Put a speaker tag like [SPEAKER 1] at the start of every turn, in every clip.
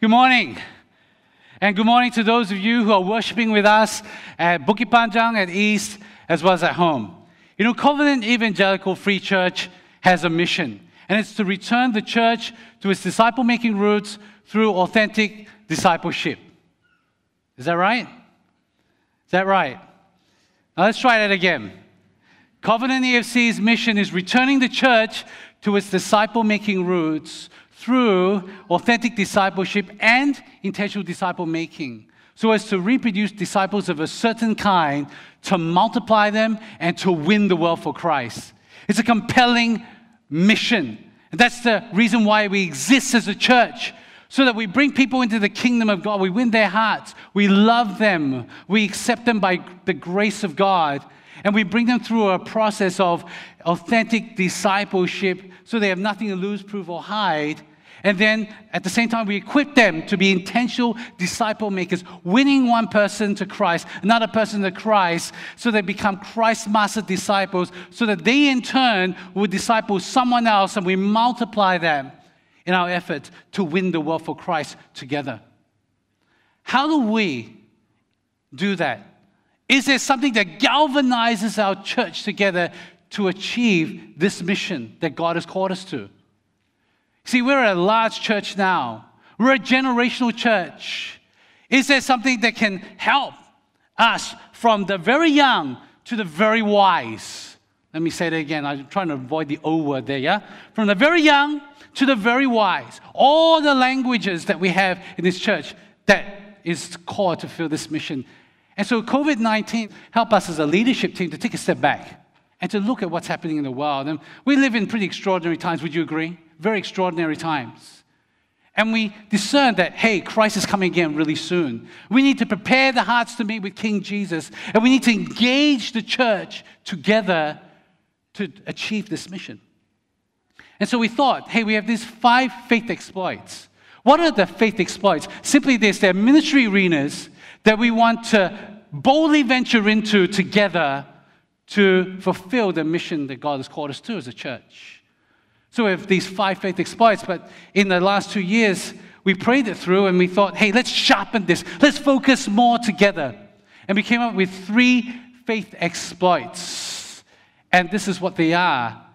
[SPEAKER 1] Good morning. And good morning to those of you who are worshiping with us at Bukit Panjang, at East, as well as at home. You know, Covenant Evangelical Free Church has a mission, and it's to return the church to its disciple making roots through authentic discipleship. Is that right? Is that right? Now let's try that again. Covenant EFC's mission is returning the church to its disciple making roots through authentic discipleship and intentional disciple making so as to reproduce disciples of a certain kind, to multiply them, and to win the world for Christ. It's a compelling mission. And that's the reason why we exist as a church. So that we bring people into the kingdom of God. We win their hearts. We love them. We accept them by the grace of God. And we bring them through a process of authentic discipleship so they have nothing to lose, prove, or hide. And then at the same time, we equip them to be intentional disciple makers, winning one person to Christ, another person to Christ, so they become Christ master disciples, so that they in turn will disciple someone else and we multiply them in our effort to win the world for Christ together. How do we do that? Is there something that galvanizes our church together to achieve this mission that God has called us to? See, we're a large church now. We're a generational church. Is there something that can help us from the very young to the very wise? Let me say that again. I'm trying to avoid the O word there, yeah? From the very young to the very wise. All the languages that we have in this church that is called to fill this mission. And so COVID 19 helped us as a leadership team to take a step back and to look at what's happening in the world. And we live in pretty extraordinary times, would you agree? Very extraordinary times. And we discern that, hey, Christ is coming again really soon. We need to prepare the hearts to meet with King Jesus, and we need to engage the church together to achieve this mission. And so we thought, hey, we have these five faith exploits. What are the faith exploits? Simply this they're ministry arenas that we want to boldly venture into together to fulfill the mission that God has called us to as a church. So we have these five faith exploits, but in the last two years, we prayed it through and we thought, hey, let's sharpen this. Let's focus more together. And we came up with three faith exploits. And this is what they are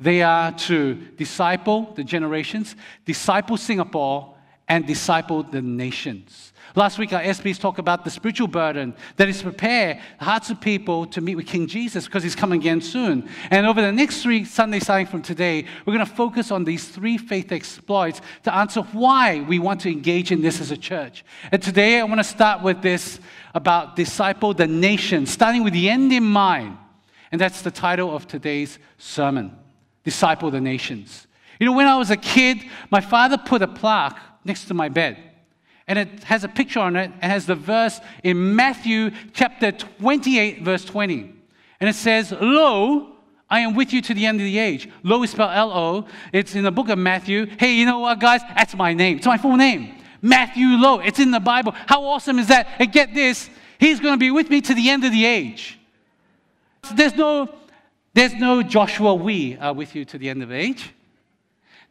[SPEAKER 1] they are to disciple the generations, disciple Singapore, and disciple the nations. Last week, our SPs talked about the spiritual burden that is prepare the hearts of people to meet with King Jesus because he's coming again soon. And over the next three Sundays starting from today, we're going to focus on these three faith exploits to answer why we want to engage in this as a church. And today, I want to start with this about disciple the nation, starting with the end in mind. And that's the title of today's sermon Disciple the Nations. You know, when I was a kid, my father put a plaque next to my bed and it has a picture on it and has the verse in Matthew chapter 28, verse 20. And it says, Lo, I am with you to the end of the age. Lo is spelled L O. It's in the book of Matthew. Hey, you know what, guys? That's my name. It's my full name. Matthew Lo. It's in the Bible. How awesome is that? And get this, he's going to be with me to the end of the age. There's no, there's no Joshua We are with you to the end of the age.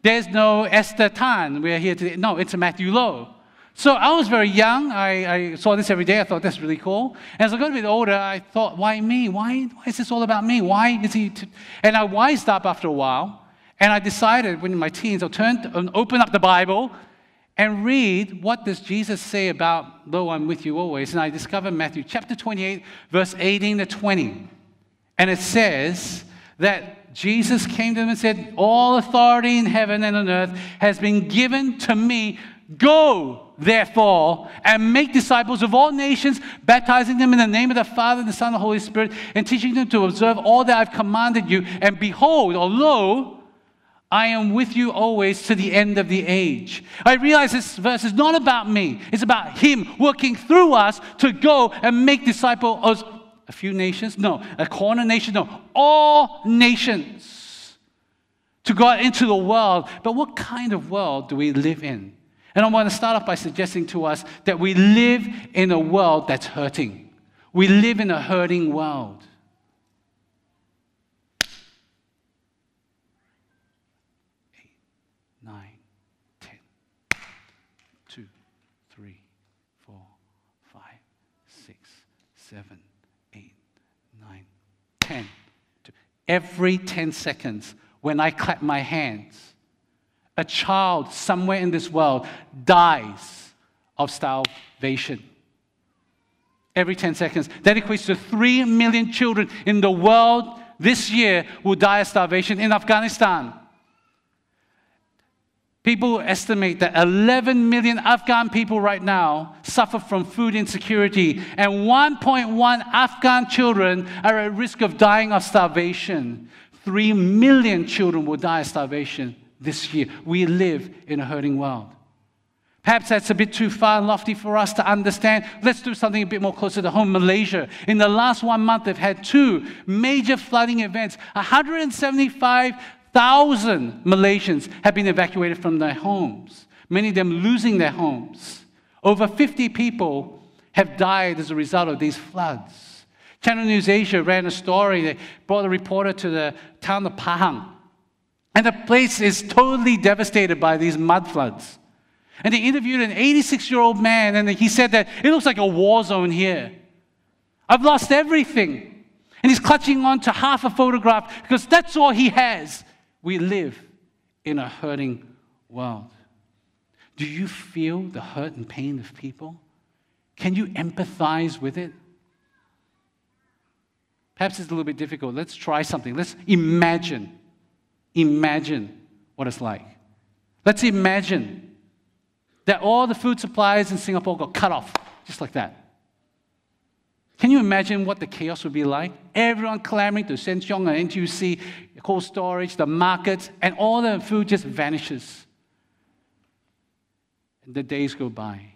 [SPEAKER 1] There's no Esther Tan. We're here today. No, it's Matthew Lo. So I was very young. I, I, saw this every day. I thought that's really cool. And as I got a bit older, I thought, why me? Why, why is this all about me? Why is he? T-? And I wised up after a while. And I decided when in my teens, I'll turn and open up the Bible and read what does Jesus say about, though I'm with you always. And I discovered Matthew chapter 28, verse 18 to 20. And it says that Jesus came to them and said, All authority in heaven and on earth has been given to me. Go, therefore, and make disciples of all nations, baptizing them in the name of the Father, and the Son, and the Holy Spirit, and teaching them to observe all that I've commanded you. And behold, or lo, I am with you always to the end of the age. I realize this verse is not about me, it's about Him working through us to go and make disciples of a few nations, no, a corner nation, no, all nations to go out into the world. But what kind of world do we live in? And I want to start off by suggesting to us that we live in a world that's hurting. We live in a hurting world. Eight, nine, ten, two, three, four, five, six, seven, eight, nine, ten. Every 10 seconds, when I clap my hands, a child somewhere in this world dies of starvation. Every 10 seconds. That equates to 3 million children in the world this year will die of starvation in Afghanistan. People estimate that 11 million Afghan people right now suffer from food insecurity, and 1.1 Afghan children are at risk of dying of starvation. 3 million children will die of starvation this year. We live in a hurting world. Perhaps that's a bit too far and lofty for us to understand. Let's do something a bit more closer to home. Malaysia. In the last one month, they've had two major flooding events. 175,000 Malaysians have been evacuated from their homes, many of them losing their homes. Over 50 people have died as a result of these floods. Channel News Asia ran a story. They brought a reporter to the town of Pahang and the place is totally devastated by these mud floods. And they interviewed an 86 year old man, and he said that it looks like a war zone here. I've lost everything. And he's clutching on to half a photograph because that's all he has. We live in a hurting world. Do you feel the hurt and pain of people? Can you empathize with it? Perhaps it's a little bit difficult. Let's try something. Let's imagine imagine what it's like. Let's imagine that all the food supplies in Singapore got cut off, just like that. Can you imagine what the chaos would be like? Everyone clamoring to Sheng Siong NTUC, cold storage, the markets, and all the food just vanishes. And the days go by,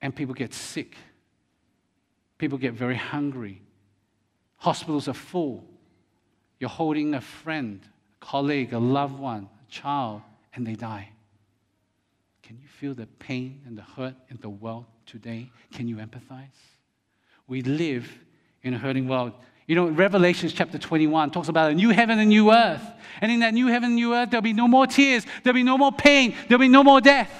[SPEAKER 1] and people get sick. People get very hungry. Hospitals are full. You're holding a friend colleague, a loved one, a child, and they die. Can you feel the pain and the hurt in the world today? Can you empathize? We live in a hurting world. You know, Revelations chapter 21 talks about a new heaven and new earth. And in that new heaven and new earth, there'll be no more tears, there'll be no more pain, there'll be no more death.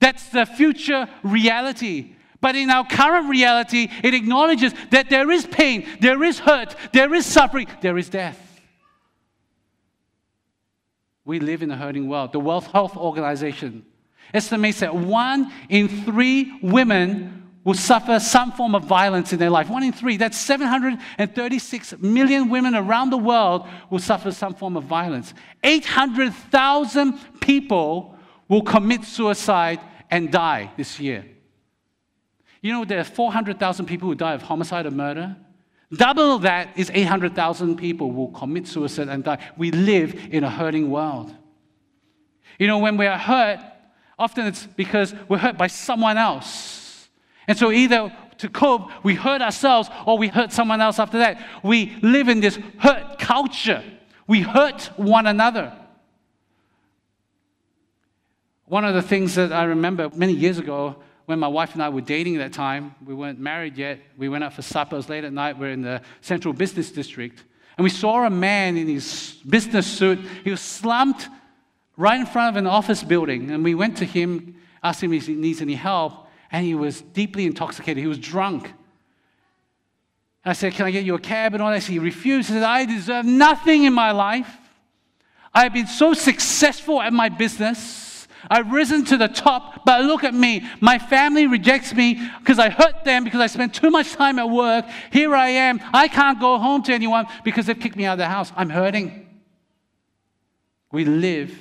[SPEAKER 1] That's the future reality. But in our current reality, it acknowledges that there is pain, there is hurt, there is suffering, there is death. We live in a hurting world. The World Health Organization estimates that one in three women will suffer some form of violence in their life. One in three. That's 736 million women around the world will suffer some form of violence. 800,000 people will commit suicide and die this year. You know, there are 400,000 people who die of homicide or murder. Double that is 800,000 people will commit suicide and die. We live in a hurting world. You know, when we are hurt, often it's because we're hurt by someone else. And so either to cope, we hurt ourselves or we hurt someone else after that. We live in this hurt culture. We hurt one another. One of the things that I remember many years ago, when my wife and I were dating at that time, we weren't married yet. We went out for supper. It was late at night. We we're in the central business district. And we saw a man in his business suit. He was slumped right in front of an office building. And we went to him, asked him if he needs any help. And he was deeply intoxicated. He was drunk. I said, Can I get you a cab and all that? He refused. He said, I deserve nothing in my life. I have been so successful at my business. I've risen to the top, but look at me. My family rejects me because I hurt them because I spent too much time at work. Here I am. I can't go home to anyone because they've kicked me out of the house. I'm hurting. We live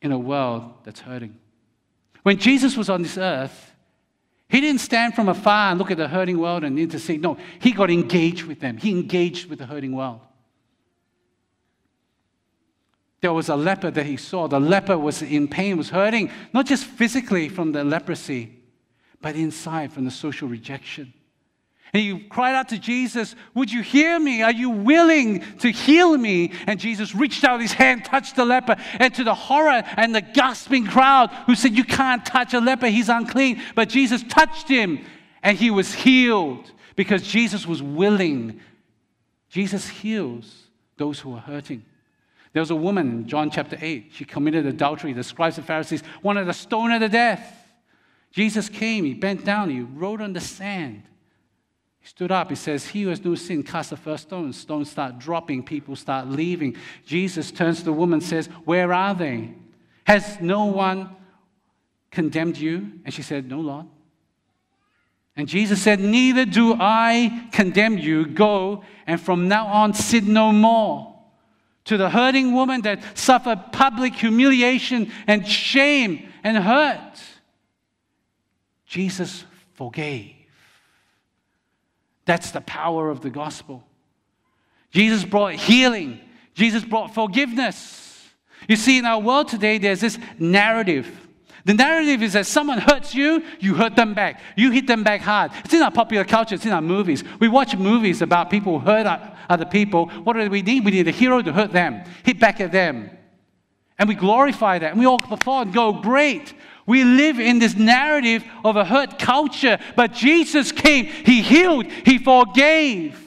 [SPEAKER 1] in a world that's hurting. When Jesus was on this earth, he didn't stand from afar and look at the hurting world and intercede. No, he got engaged with them. He engaged with the hurting world. There was a leper that he saw. The leper was in pain, was hurting, not just physically from the leprosy, but inside from the social rejection. And he cried out to Jesus, Would you hear me? Are you willing to heal me? And Jesus reached out his hand, touched the leper, and to the horror and the gasping crowd who said, You can't touch a leper, he's unclean. But Jesus touched him and he was healed because Jesus was willing. Jesus heals those who are hurting. There was a woman in John chapter 8. She committed adultery. The scribes and Pharisees wanted to stone her to death. Jesus came, he bent down, he wrote on the sand. He stood up, he says, He who has no sin, cast the first stone. Stones start dropping, people start leaving. Jesus turns to the woman says, Where are they? Has no one condemned you? And she said, No, Lord. And Jesus said, Neither do I condemn you. Go, and from now on sin no more. To the hurting woman that suffered public humiliation and shame and hurt, Jesus forgave. That's the power of the gospel. Jesus brought healing, Jesus brought forgiveness. You see, in our world today, there's this narrative. The narrative is that someone hurts you, you hurt them back. You hit them back hard. It's in our popular culture, it's in our movies. We watch movies about people who hurt other people. What do we need? We need a hero to hurt them, hit back at them. And we glorify that. And we all applaud and go, great. We live in this narrative of a hurt culture, but Jesus came, He healed, He forgave.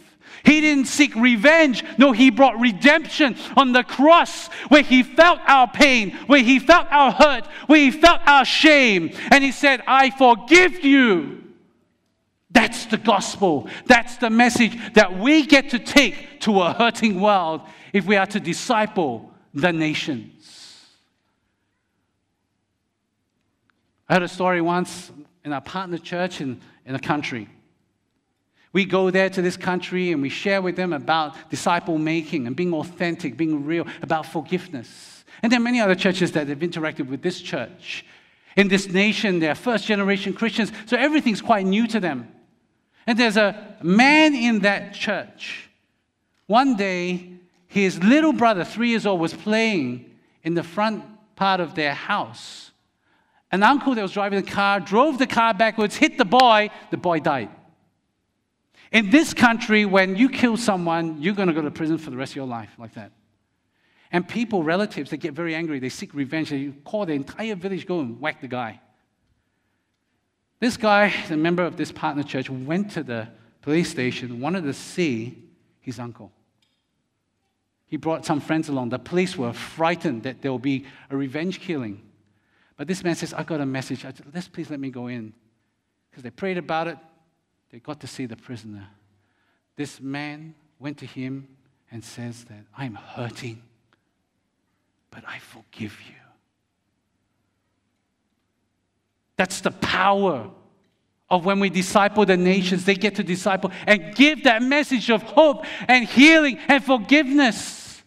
[SPEAKER 1] He didn't seek revenge. No, He brought redemption on the cross where He felt our pain, where He felt our hurt, where He felt our shame. And He said, I forgive you. That's the gospel. That's the message that we get to take to a hurting world if we are to disciple the nations. I heard a story once in our partner church in, in a country. We go there to this country and we share with them about disciple making and being authentic, being real, about forgiveness. And there are many other churches that have interacted with this church. In this nation, they're first generation Christians, so everything's quite new to them. And there's a man in that church. One day, his little brother, three years old, was playing in the front part of their house an uncle that was driving the car drove the car backwards, hit the boy, the boy died. In this country, when you kill someone, you're going to go to prison for the rest of your life, like that. And people, relatives, they get very angry. They seek revenge. They call the entire village, go and whack the guy. This guy, the member of this partner church, went to the police station, wanted to see his uncle. He brought some friends along. The police were frightened that there will be a revenge killing. But this man says, I got a message. Said, Let's please let me go in. Because they prayed about it. They got to see the prisoner. This man went to him and says that I'm hurting, but I forgive you. That's the power of when we disciple the nations. They get to disciple and give that message of hope and healing and forgiveness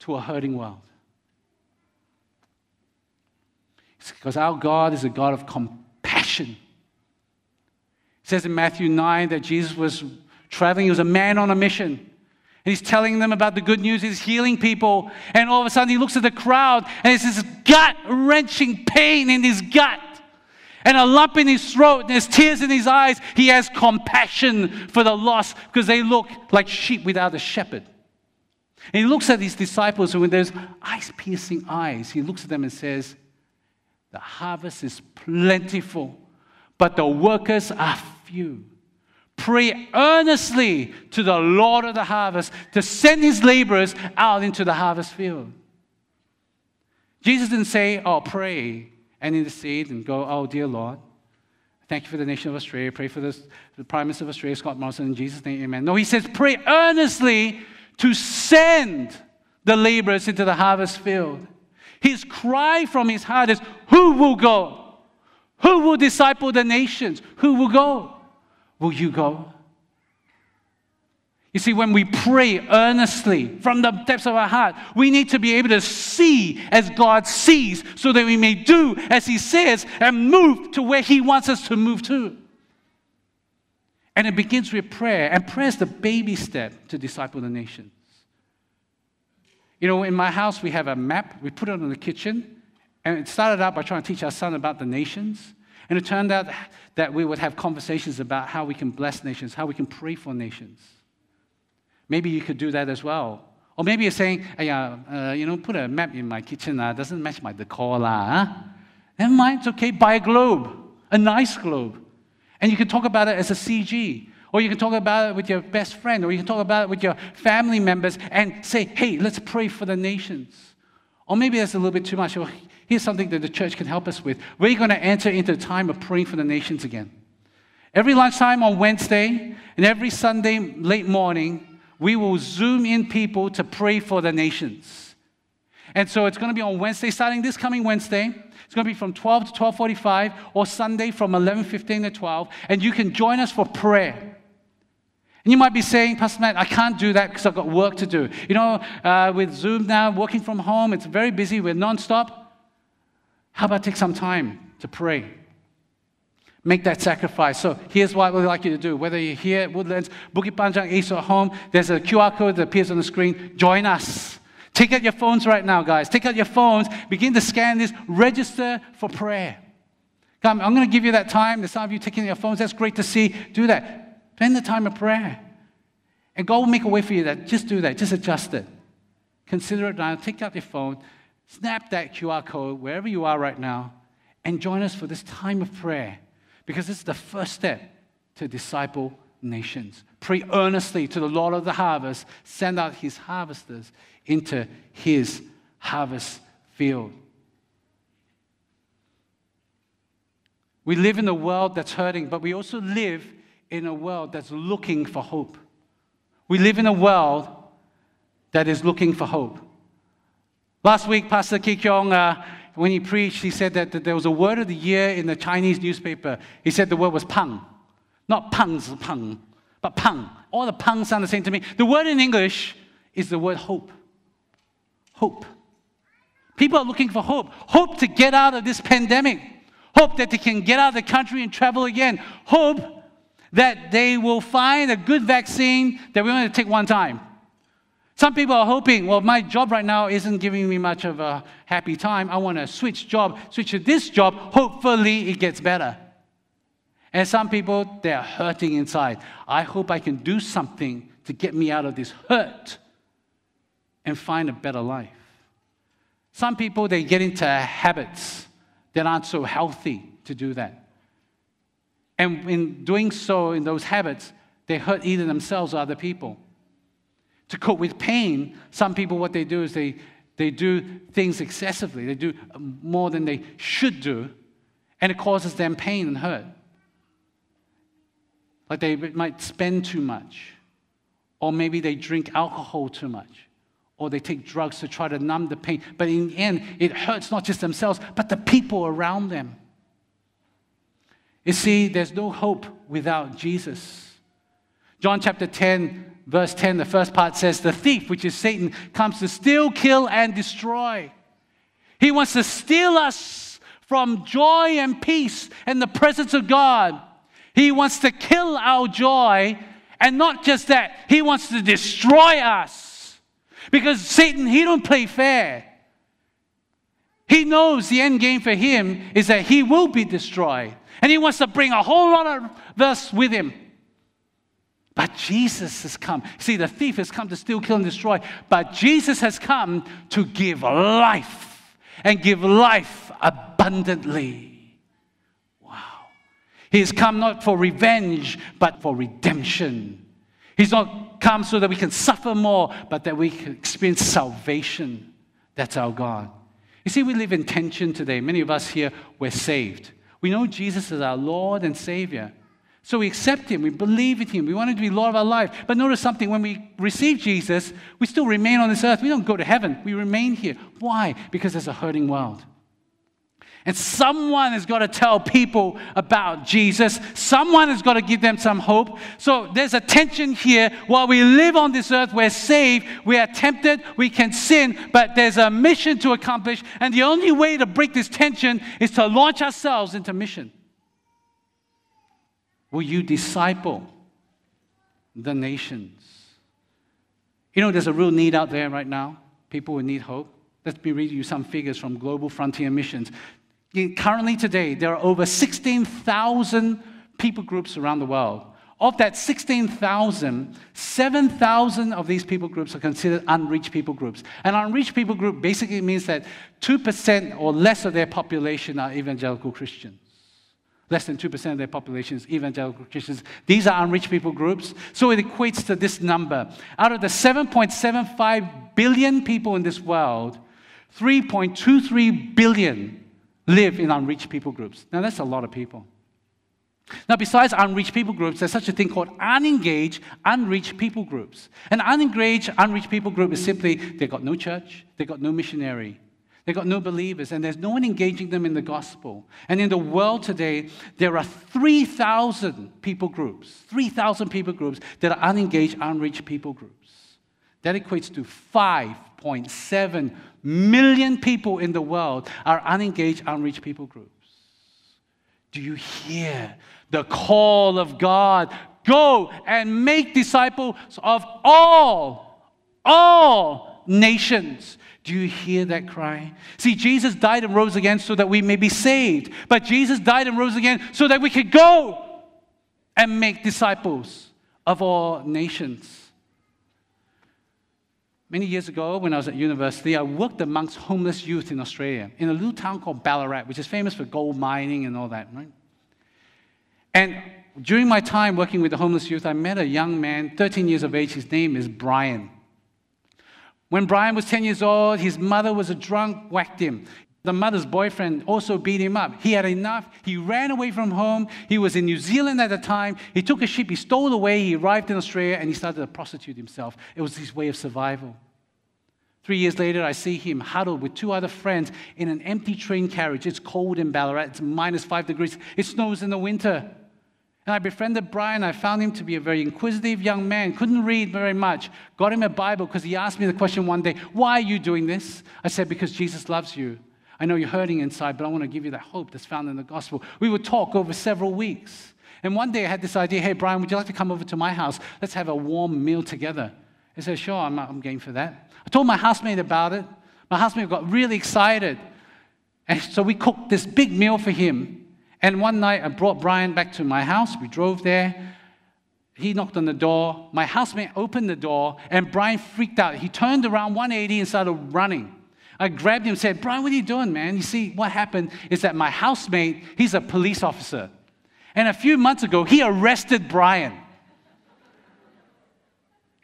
[SPEAKER 1] to a hurting world. because our God is a God of compassion. It says in Matthew 9 that Jesus was traveling, he was a man on a mission. And he's telling them about the good news, he's healing people. And all of a sudden, he looks at the crowd and it's this gut wrenching pain in his gut and a lump in his throat and there's tears in his eyes. He has compassion for the lost because they look like sheep without a shepherd. And he looks at his disciples and with those eyes piercing eyes, he looks at them and says, the harvest is plentiful, but the workers are few. Pray earnestly to the Lord of the harvest to send his laborers out into the harvest field. Jesus didn't say, Oh, pray and intercede and go, Oh, dear Lord, thank you for the nation of Australia. Pray for this, the Prime Minister of Australia, Scott Morrison, in Jesus' name, amen. No, he says, Pray earnestly to send the laborers into the harvest field. His cry from his heart is, Who will go? Who will disciple the nations? Who will go? Will you go? You see, when we pray earnestly from the depths of our heart, we need to be able to see as God sees so that we may do as He says and move to where He wants us to move to. And it begins with prayer, and prayer is the baby step to disciple the nations. You know, in my house, we have a map. We put it in the kitchen. And it started out by trying to teach our son about the nations. And it turned out that we would have conversations about how we can bless nations, how we can pray for nations. Maybe you could do that as well. Or maybe you're saying, yeah, uh, you know, put a map in my kitchen, uh, doesn't match my decor. Uh. Never mind, it's okay. Buy a globe, a nice globe. And you can talk about it as a CG. Or you can talk about it with your best friend, or you can talk about it with your family members and say, hey, let's pray for the nations. Or maybe that's a little bit too much. Or here's something that the church can help us with. We're going to enter into a time of praying for the nations again. Every lunchtime on Wednesday and every Sunday late morning, we will zoom in people to pray for the nations. And so it's going to be on Wednesday, starting this coming Wednesday. It's going to be from 12 to 12:45, or Sunday from 11:15 to 12, and you can join us for prayer. And you might be saying, Pastor Matt, I can't do that because I've got work to do. You know, uh, with Zoom now, working from home, it's very busy, we're nonstop. How about take some time to pray? Make that sacrifice. So here's what we'd like you to do. Whether you're here at Woodlands, Bukit Panjang, East, or home, there's a QR code that appears on the screen. Join us. Take out your phones right now, guys. Take out your phones. Begin to scan this. Register for prayer. Come, I'm going to give you that time. There's some of you taking your phones. That's great to see. Do that. Spend the time of prayer. And God will make a way for you that just do that, just adjust it. Consider it now. Take out your phone, snap that QR code wherever you are right now, and join us for this time of prayer because is the first step to disciple nations. Pray earnestly to the Lord of the harvest, send out his harvesters into his harvest field. We live in a world that's hurting, but we also live in a world that's looking for hope. We live in a world that is looking for hope. Last week, Pastor Kay Kiong, uh, when he preached, he said that, that, there was a word of the year in the Chinese newspaper. He said the word was pang. Not pangs, pang, but pang. All the pang sound the same to me. The word in English is the word hope. Hope. People are looking for hope. Hope to get out of this pandemic. Hope that they can get out of the country and travel again. Hope that they will find a good vaccine that we only take one time. Some people are hoping, well, my job right now isn't giving me much of a happy time. I want to switch job, switch to this job. Hopefully, it gets better. And some people, they're hurting inside. I hope I can do something to get me out of this hurt and find a better life. Some people, they get into habits that aren't so healthy to do that. And in doing so, in those habits, they hurt either themselves or other people. To cope with pain, some people, what they do is they, they do things excessively. They do more than they should do, and it causes them pain and hurt. Like they might spend too much, or maybe they drink alcohol too much, or they take drugs to try to numb the pain. But in the end, it hurts not just themselves, but the people around them. You see, there's no hope without Jesus. John chapter 10, verse 10, the first part says, The thief, which is Satan, comes to steal, kill, and destroy. He wants to steal us from joy and peace and the presence of God. He wants to kill our joy, and not just that, he wants to destroy us. Because Satan, he don't play fair. He knows the end game for him is that he will be destroyed. And he wants to bring a whole lot of us with him. But Jesus has come. See, the thief has come to steal, kill, and destroy. But Jesus has come to give life and give life abundantly. Wow. He has come not for revenge, but for redemption. He's not come so that we can suffer more, but that we can experience salvation. That's our God. You see, we live in tension today. Many of us here, we're saved. We know Jesus is our Lord and Savior. So we accept Him, we believe in Him, we want Him to be Lord of our life. But notice something when we receive Jesus, we still remain on this earth. We don't go to heaven, we remain here. Why? Because there's a hurting world. And someone has got to tell people about Jesus. Someone has got to give them some hope. So there's a tension here. While we live on this earth, we're saved, we are tempted, we can sin, but there's a mission to accomplish. And the only way to break this tension is to launch ourselves into mission. Will you disciple the nations? You know, there's a real need out there right now. people who need hope. Let me read you some figures from Global Frontier Missions. Currently, today, there are over 16,000 people groups around the world. Of that 16,000, 7,000 of these people groups are considered unreached people groups. An unreached people group basically means that 2% or less of their population are evangelical Christians. Less than 2% of their population is evangelical Christians. These are unreached people groups. So it equates to this number. Out of the 7.75 billion people in this world, 3.23 billion live in unreached people groups. Now, that's a lot of people. Now, besides unreached people groups, there's such a thing called unengaged, unreached people groups. An unengaged, unreached people group is simply they've got no church, they've got no missionary, they've got no believers, and there's no one engaging them in the gospel. And in the world today, there are 3,000 people groups, 3,000 people groups that are unengaged, unreached people groups. That equates to 5.7 million people in the world are unengaged, unreached people groups. Do you hear the call of God? Go and make disciples of all, all nations. Do you hear that cry? See, Jesus died and rose again so that we may be saved. But Jesus died and rose again so that we could go and make disciples of all nations. Many years ago, when I was at university, I worked amongst homeless youth in Australia in a little town called Ballarat, which is famous for gold mining and all that, right? And during my time working with the homeless youth, I met a young man, 13 years of age. His name is Brian. When Brian was 10 years old, his mother was a drunk, whacked him. The mother's boyfriend also beat him up. He had enough. He ran away from home. He was in New Zealand at the time. He took a ship, he stole away, he arrived in Australia, and he started to prostitute himself. It was his way of survival. Three years later, I see him huddled with two other friends in an empty train carriage. It's cold in Ballarat, it's minus five degrees, it snows in the winter. And I befriended Brian. I found him to be a very inquisitive young man, couldn't read very much. Got him a Bible because he asked me the question one day, Why are you doing this? I said, Because Jesus loves you. I know you're hurting inside, but I want to give you that hope that's found in the gospel. We would talk over several weeks. And one day I had this idea hey, Brian, would you like to come over to my house? Let's have a warm meal together. He said, Sure, I'm, I'm game for that. I told my housemate about it. My housemate got really excited. And so we cooked this big meal for him. And one night I brought Brian back to my house. We drove there. He knocked on the door. My housemate opened the door, and Brian freaked out. He turned around 180 and started running. I grabbed him and said, Brian, what are you doing, man? You see, what happened is that my housemate, he's a police officer. And a few months ago, he arrested Brian.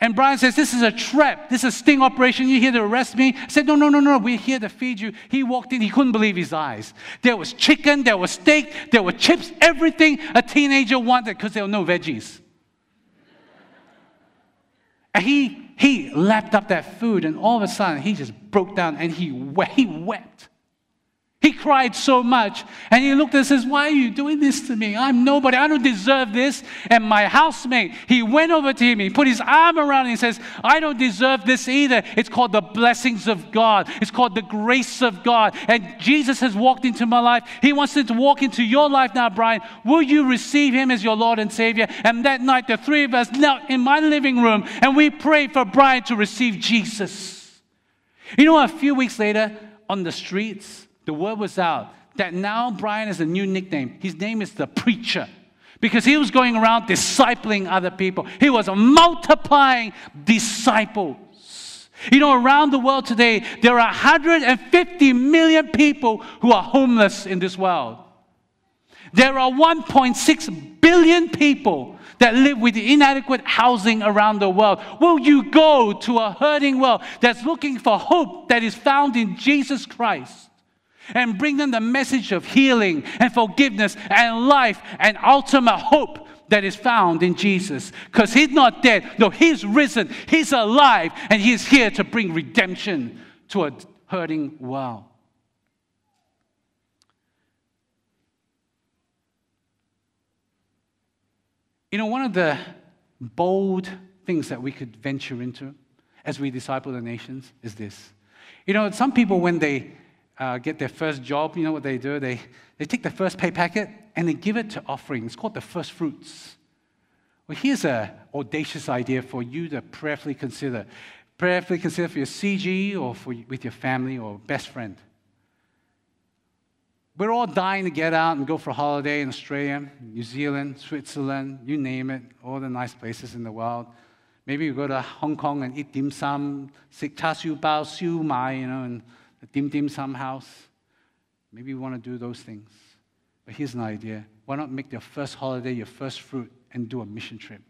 [SPEAKER 1] And Brian says, This is a trap. This is a sting operation. You're here to arrest me. I said, No, no, no, no. We're here to feed you. He walked in. He couldn't believe his eyes. There was chicken, there was steak, there were chips, everything a teenager wanted because there were no veggies. And he, he lapped up that food, and all of a sudden, he just broke down and he, he wept. He cried so much. And he looked and says, Why are you doing this to me? I'm nobody. I don't deserve this. And my housemate, he went over to him. He put his arm around him and says, I don't deserve this either. It's called the blessings of God. It's called the grace of God. And Jesus has walked into my life. He wants to walk into your life now, Brian. Will you receive him as your Lord and Savior? And that night, the three of us knelt in my living room and we prayed for Brian to receive Jesus. You know, a few weeks later, on the streets, the word was out that now Brian has a new nickname. His name is the preacher because he was going around discipling other people, he was multiplying disciples. You know, around the world today, there are 150 million people who are homeless in this world. There are 1.6 billion people that live with inadequate housing around the world. Will you go to a hurting world that's looking for hope that is found in Jesus Christ? And bring them the message of healing and forgiveness and life and ultimate hope that is found in Jesus. Because He's not dead, no, He's risen, He's alive, and He's here to bring redemption to a hurting world. You know, one of the bold things that we could venture into as we disciple the nations is this. You know, some people, when they uh, get their first job, you know what they do? They, they take the first pay packet and they give it to offering. It's called the first fruits. Well, here's an audacious idea for you to prayerfully consider. Prayerfully consider for your CG or for, with your family or best friend. We're all dying to get out and go for a holiday in Australia, New Zealand, Switzerland, you name it, all the nice places in the world. Maybe you go to Hong Kong and eat dim sum, sik cha siu bao, siu mai, you know, in the dim dim sum house. Maybe you want to do those things. But here's an idea. Why not make your first holiday your first fruit and do a mission trip?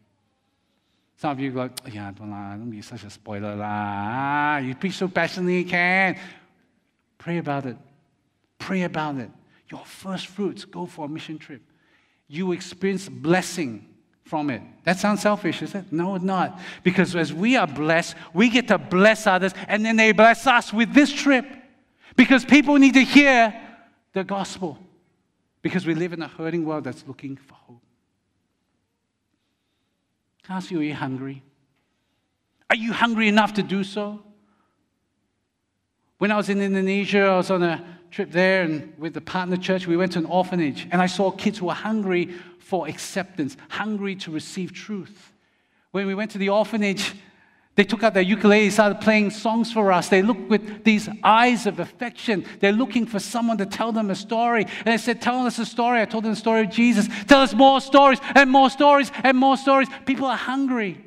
[SPEAKER 1] Some of you go, yeah, don't, don't be such a spoiler. Lah. You preach so passionately, you can. Pray about it. Pray about it. Your first fruits, go for a mission trip. You experience blessing from it. That sounds selfish, is it? No, it's not. Because as we are blessed, we get to bless others, and then they bless us with this trip. Because people need to hear the gospel. Because we live in a hurting world that's looking for hope. Can I ask you, are you hungry? Are you hungry enough to do so? When I was in Indonesia, I was on a trip there and with the partner church, we went to an orphanage and I saw kids who were hungry for acceptance, hungry to receive truth. When we went to the orphanage, they took out their ukulele, started playing songs for us. They looked with these eyes of affection. They're looking for someone to tell them a story. And I said, Tell us a story. I told them the story of Jesus. Tell us more stories and more stories and more stories. People are hungry.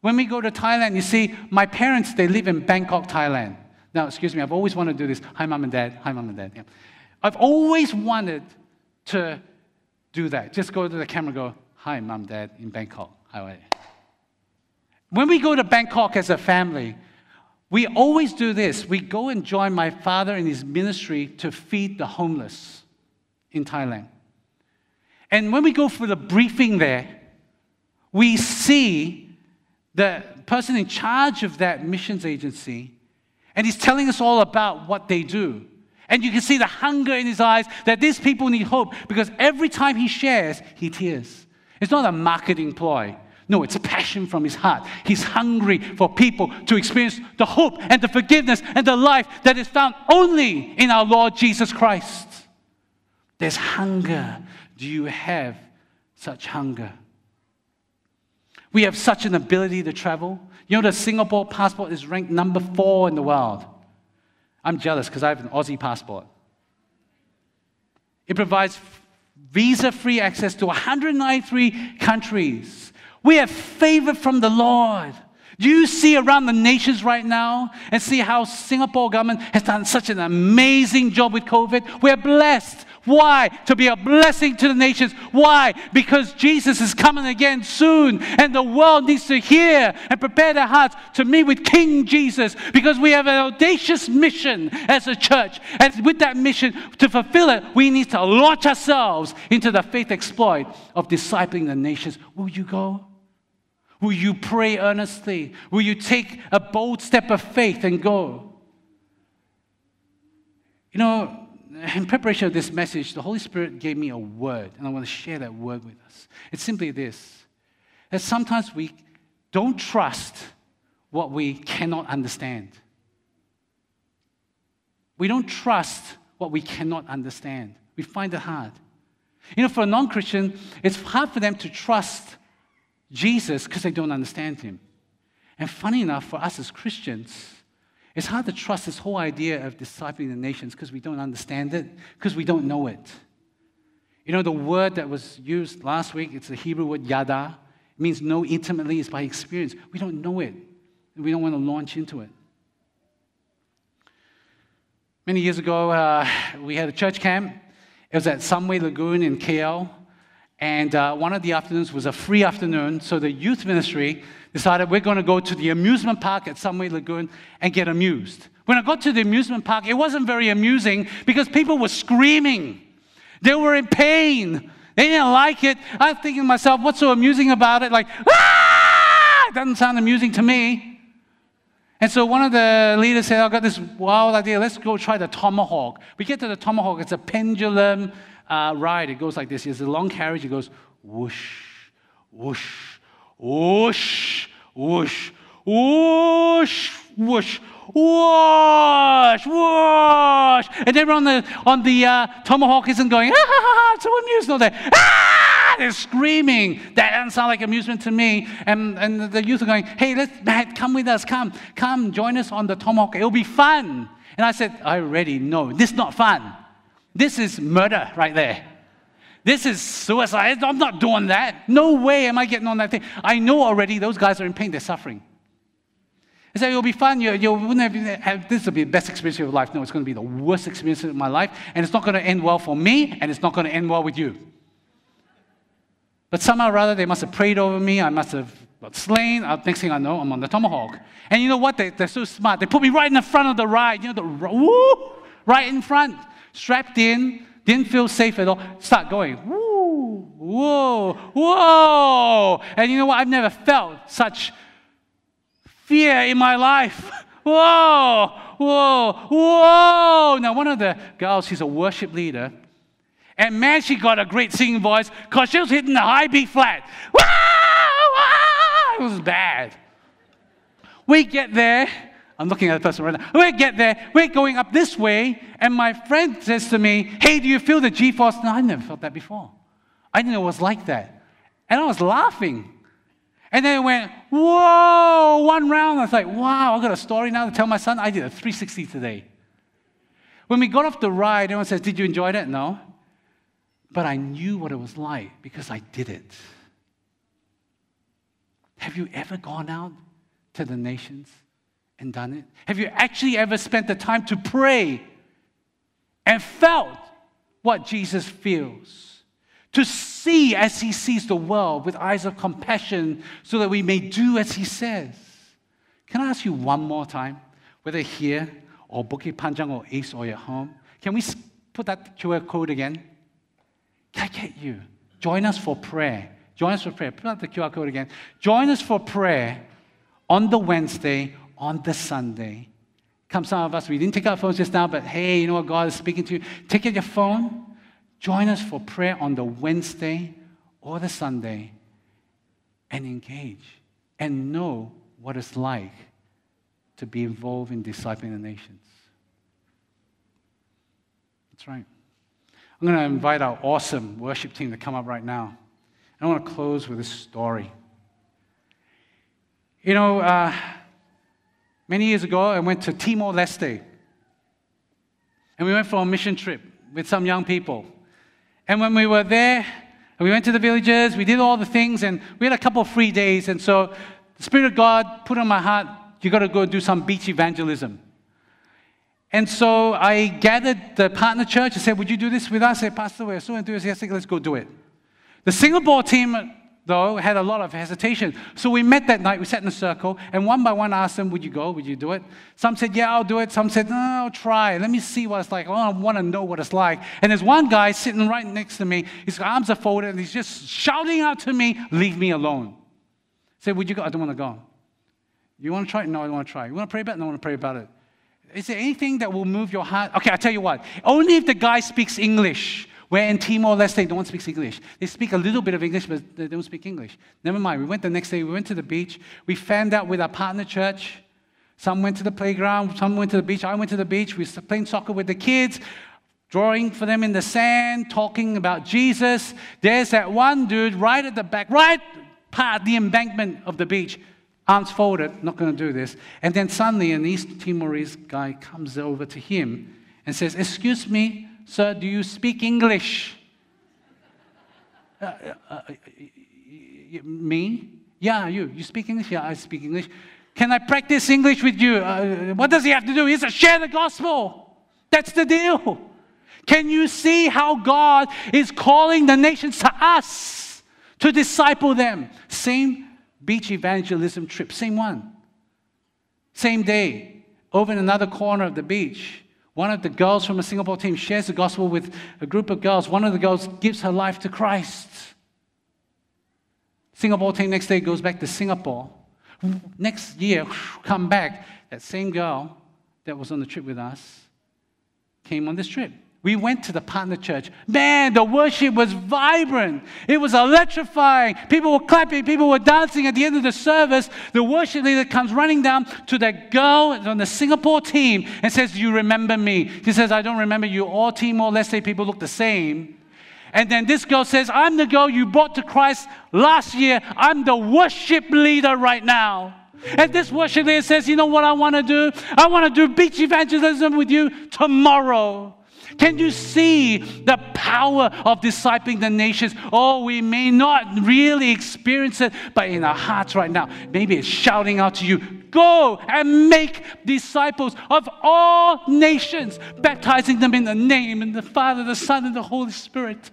[SPEAKER 1] When we go to Thailand, you see, my parents, they live in Bangkok, Thailand. Now, excuse me, I've always wanted to do this. Hi, mom and dad. Hi, mom and dad. Yeah. I've always wanted to do that. Just go to the camera go, Hi, mom, dad, in Bangkok. How are you? When we go to Bangkok as a family, we always do this. We go and join my father in his ministry to feed the homeless in Thailand. And when we go for the briefing there, we see the person in charge of that missions agency and he's telling us all about what they do. And you can see the hunger in his eyes that these people need hope because every time he shares, he tears. It's not a marketing ploy. No, it's a passion from his heart. He's hungry for people to experience the hope and the forgiveness and the life that is found only in our Lord Jesus Christ. There's hunger. Do you have such hunger? We have such an ability to travel. You know, the Singapore passport is ranked number four in the world. I'm jealous because I have an Aussie passport. It provides visa free access to 193 countries. We have favor from the Lord. Do you see around the nations right now and see how Singapore government has done such an amazing job with COVID? We're blessed. Why? To be a blessing to the nations. Why? Because Jesus is coming again soon, and the world needs to hear and prepare their hearts to meet with King Jesus because we have an audacious mission as a church. And with that mission, to fulfill it, we need to launch ourselves into the faith exploit of discipling the nations. Will you go? Will you pray earnestly? Will you take a bold step of faith and go? You know, in preparation of this message, the Holy Spirit gave me a word, and I want to share that word with us. It's simply this that sometimes we don't trust what we cannot understand. We don't trust what we cannot understand. We find it hard. You know, for a non Christian, it's hard for them to trust Jesus because they don't understand him. And funny enough, for us as Christians, it's hard to trust this whole idea of discipling the nations because we don't understand it, because we don't know it. You know, the word that was used last week, it's the Hebrew word yada. It means know intimately, it's by experience. We don't know it, and we don't want to launch into it. Many years ago, uh, we had a church camp. It was at Sunway Lagoon in KL. And uh, one of the afternoons was a free afternoon, so the youth ministry decided we're going to go to the amusement park at Sunway Lagoon and get amused. When I got to the amusement park, it wasn't very amusing because people were screaming. They were in pain. They didn't like it. I'm thinking to myself, what's so amusing about it? Like, ah! It doesn't sound amusing to me. And so one of the leaders said, I've got this wild idea. Let's go try the tomahawk. We get to the tomahawk. It's a pendulum uh, ride. It goes like this. It's a long carriage. It goes whoosh, whoosh, whoosh, whoosh, whoosh, whoosh, whoosh, whoosh. And everyone on the, on the uh, tomahawk isn't going, ah, ha, ha, ha, so amused all day. Ah! they're screaming. That doesn't sound like amusement to me. And, and the youth are going, hey, let's, Matt, come with us. Come, come, join us on the Tomahawk. It'll be fun. And I said, I already know. This is not fun. This is murder right there. This is suicide. I'm not doing that. No way am I getting on that thing. I know already those guys are in pain. They're suffering. I said, it'll be fun. You, you wouldn't have, have, this will be the best experience of your life. No, it's going to be the worst experience of my life. And it's not going to end well for me, and it's not going to end well with you. But somehow or other, they must have prayed over me. I must have got slain. Uh, next thing I know, I'm on the tomahawk. And you know what? They, they're so smart. They put me right in the front of the ride. You know, the, woo, right in front, strapped in, didn't feel safe at all. Start going, woo, whoa, whoa. And you know what? I've never felt such fear in my life. Whoa, whoa, whoa. Now, one of the girls, she's a worship leader. And man, she got a great singing voice because she was hitting the high B flat. It was bad. We get there. I'm looking at the person right now. We get there. We're going up this way. And my friend says to me, Hey, do you feel the G force? No, I never felt that before. I didn't know it was like that. And I was laughing. And then it went, whoa, one round. I was like, wow, I got a story now to tell my son. I did a 360 today. When we got off the ride, everyone says, Did you enjoy that? No. But I knew what it was like because I did it. Have you ever gone out to the nations and done it? Have you actually ever spent the time to pray and felt what Jesus feels? to see as he sees the world with eyes of compassion so that we may do as he says. Can I ask you one more time, whether here or Bukit Panjang or East or at home, can we put that QR code again? Can I get you? Join us for prayer. Join us for prayer. Put out the QR code again. Join us for prayer on the Wednesday, on the Sunday. Come, some of us, we didn't take our phones just now, but hey, you know what? God is speaking to you. Take out your phone Join us for prayer on the Wednesday or the Sunday and engage and know what it's like to be involved in discipling the nations. That's right. I'm going to invite our awesome worship team to come up right now. I want to close with a story. You know, uh, many years ago, I went to Timor Leste. And we went for a mission trip with some young people. And when we were there, we went to the villages, we did all the things, and we had a couple of free days. And so the Spirit of God put on my heart, you got to go do some beach evangelism. And so I gathered the partner church and said, Would you do this with us? I said, Pastor, we're so enthusiastic, let's go do it. The Singapore team though, had a lot of hesitation. So we met that night, we sat in a circle, and one by one asked them, Would you go? Would you do it? Some said, Yeah, I'll do it. Some said, No, I'll try. Let me see what it's like. Oh, I want to know what it's like. And there's one guy sitting right next to me. His arms are folded, and he's just shouting out to me, Leave me alone. I said, Would you go? I don't want to go. You want to try it? No, I don't want to try. You want to pray about it? No, I want to pray about it. Is there anything that will move your heart? Okay, I'll tell you what. Only if the guy speaks English. Where in Timor Leste, no one speaks English. They speak a little bit of English, but they don't speak English. Never mind. We went the next day, we went to the beach. We fanned out with our partner church. Some went to the playground, some went to the beach. I went to the beach. We were playing soccer with the kids, drawing for them in the sand, talking about Jesus. There's that one dude right at the back, right part the embankment of the beach, arms folded, not going to do this. And then suddenly an East Timorese guy comes over to him and says, Excuse me, Sir, do you speak English? Uh, uh, uh, me? Yeah, you. You speak English? Yeah, I speak English. Can I practice English with you? Uh, what does he have to do? He has to share the gospel. That's the deal. Can you see how God is calling the nations to us to disciple them? Same beach evangelism trip, same one. Same day, over in another corner of the beach, one of the girls from a Singapore team shares the gospel with a group of girls. One of the girls gives her life to Christ. Singapore team next day goes back to Singapore. Next year, come back. That same girl that was on the trip with us came on this trip. We went to the partner church. Man, the worship was vibrant. It was electrifying. People were clapping, people were dancing. At the end of the service, the worship leader comes running down to that girl on the Singapore team and says, you remember me? He says, I don't remember you. All Timor Leste people look the same. And then this girl says, I'm the girl you brought to Christ last year. I'm the worship leader right now. And this worship leader says, You know what I want to do? I want to do beach evangelism with you tomorrow. Can you see the power of discipling the nations? Oh, we may not really experience it, but in our hearts right now, maybe it's shouting out to you go and make disciples of all nations, baptizing them in the name of the Father, the Son, and the Holy Spirit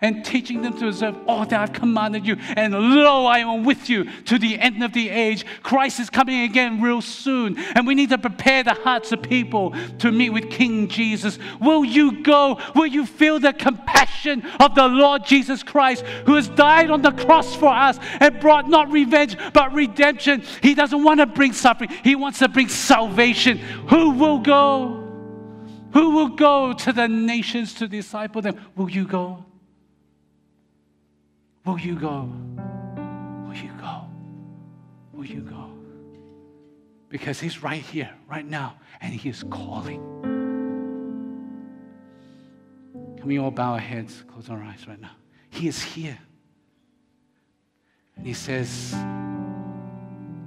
[SPEAKER 1] and teaching them to observe all that I've commanded you. And lo, I am with you to the end of the age. Christ is coming again real soon, and we need to prepare the hearts of people to meet with King Jesus. Will you go? Will you feel the compassion of the Lord Jesus Christ, who has died on the cross for us and brought not revenge but redemption? He doesn't want to bring suffering, He wants to bring salvation. Who will go? Who will go to the nations to disciple them? Will you go? Will you go? Will you go? Will you go? Because He's right here, right now, and He is calling. Can we all bow our heads, close our eyes right now? He is here. And He says,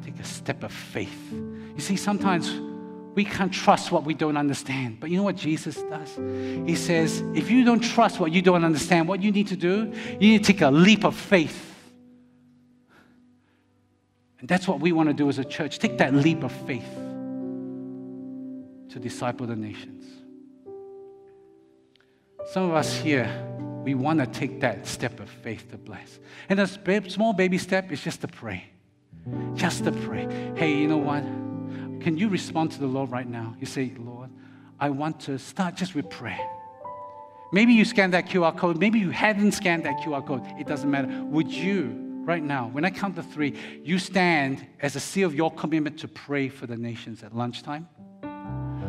[SPEAKER 1] take a step of faith. You see, sometimes we can't trust what we don't understand. But you know what Jesus does? He says, if you don't trust what you don't understand, what you need to do, you need to take a leap of faith. And that's what we want to do as a church. Take that leap of faith to disciple the nations. Some of us here, we want to take that step of faith to bless. And a small baby step is just to pray. Just to pray. Hey, you know what? Can you respond to the Lord right now? You say, Lord, I want to start just with prayer. Maybe you scanned that QR code. Maybe you hadn't scanned that QR code. It doesn't matter. Would you, right now, when I count to three, you stand as a seal of your commitment to pray for the nations at lunchtime?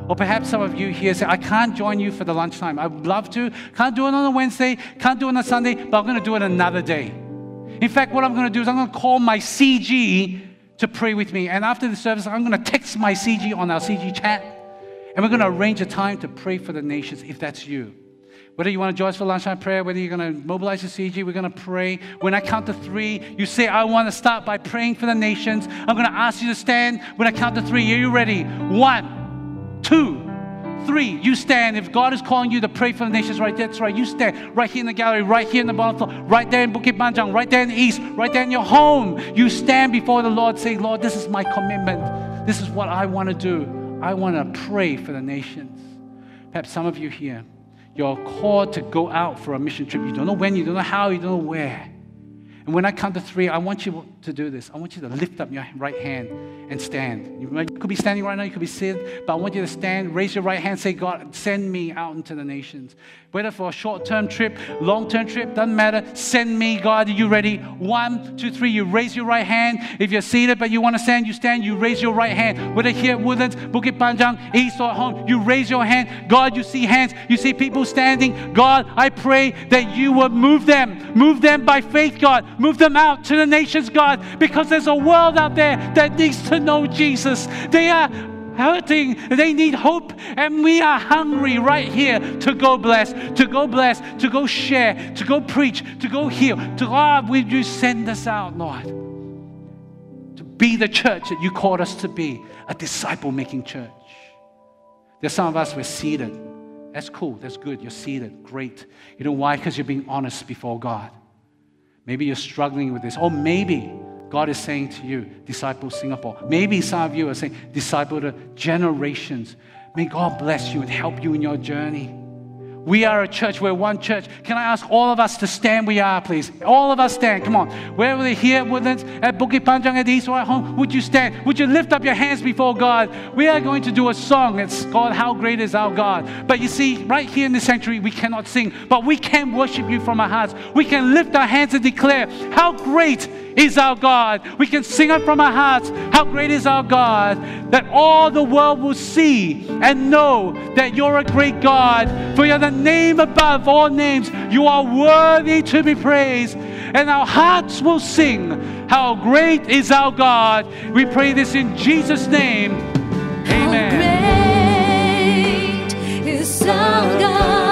[SPEAKER 1] Or perhaps some of you here say, I can't join you for the lunchtime. I would love to. Can't do it on a Wednesday, can't do it on a Sunday, but I'm going to do it another day. In fact, what I'm going to do is I'm going to call my CG to pray with me. And after the service, I'm going to text my CG on our CG chat. And we're going to arrange a time to pray for the nations if that's you. Whether you want to join us for lunchtime prayer, whether you're going to mobilize the CG, we're going to pray. When I count to three, you say, I want to start by praying for the nations. I'm going to ask you to stand. When I count to three, are you ready? One, two, Three, you stand. If God is calling you to pray for the nations, right, there, that's right. You stand right here in the gallery, right here in the bottom floor, right there in Bukit Panjang, right there in the east, right there in your home. You stand before the Lord, say, Lord, this is my commitment. This is what I want to do. I want to pray for the nations. Perhaps some of you here, you're called to go out for a mission trip. You don't know when, you don't know how, you don't know where. And when I count to three, I want you to do this. I want you to lift up your right hand and stand. You could be standing right now, you could be seated, but I want you to stand, raise your right hand, say, God, send me out into the nations. Whether for a short term trip, long term trip, doesn't matter. Send me, God. Are you ready? One, two, three. You raise your right hand. If you're seated but you want to stand, you stand, you raise your right hand. Whether here at Woodlands, Bukit Panjang, East or home, you raise your hand. God, you see hands, you see people standing. God, I pray that you would move them, move them by faith, God. Move them out to the nations, God, because there's a world out there that needs to know Jesus. They are hurting, they need hope, and we are hungry right here to go bless, to go bless, to go share, to go preach, to go heal. To God, will you send us out, Lord? To be the church that you called us to be, a disciple making church. There's some of us, we're seated. That's cool, that's good. You're seated, great. You know why? Because you're being honest before God. Maybe you're struggling with this. Or maybe God is saying to you, disciple Singapore. Maybe some of you are saying, disciple the generations. May God bless you and help you in your journey. We are a church. We're one church. Can I ask all of us to stand we are, please? All of us stand. Come on. Wherever we're here at Woodlands, at Bukit Panjang, at East or at home, would you stand? Would you lift up your hands before God? We are going to do a song. It's called How Great Is Our God. But you see, right here in the sanctuary, we cannot sing, but we can worship you from our hearts. We can lift our hands and declare, How great is our God. We can sing it from our hearts. How great is our God that all the world will see and know that you're a great God. For you're the name above all names. You are worthy to be praised. And our hearts will sing, How great is our God. We pray this in Jesus' name. Amen.
[SPEAKER 2] How great is our God.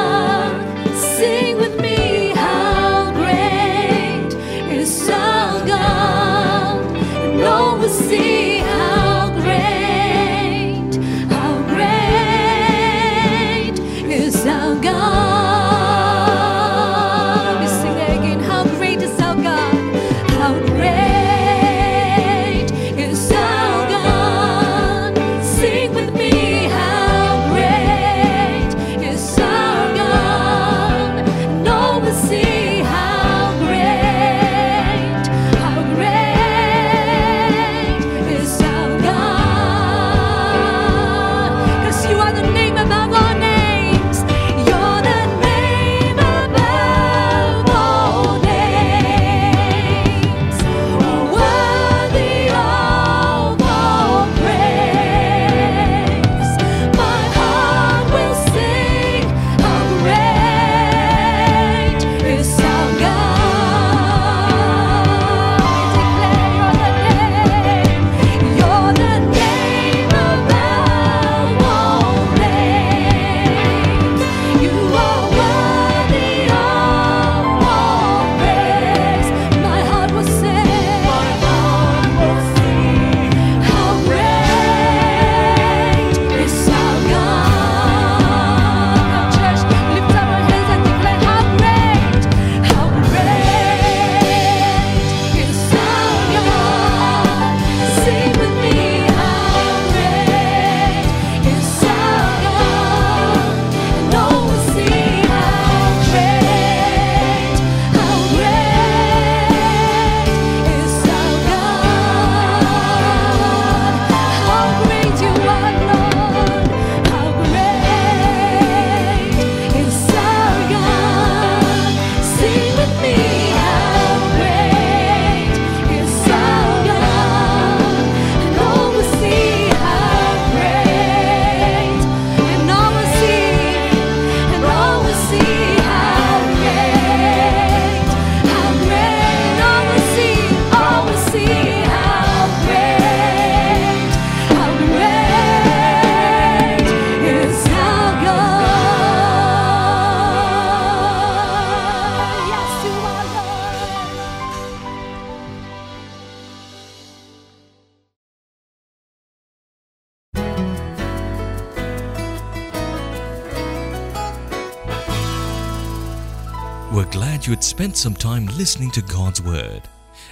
[SPEAKER 3] Had spent some time listening to God's Word,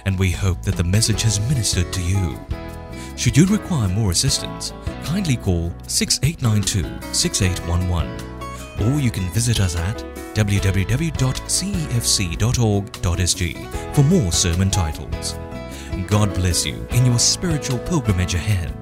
[SPEAKER 3] and we hope that the message has ministered to you. Should you require more assistance, kindly call 6892 6811 or you can visit us at www.cefc.org.sg for more sermon titles. God bless you in your spiritual pilgrimage ahead.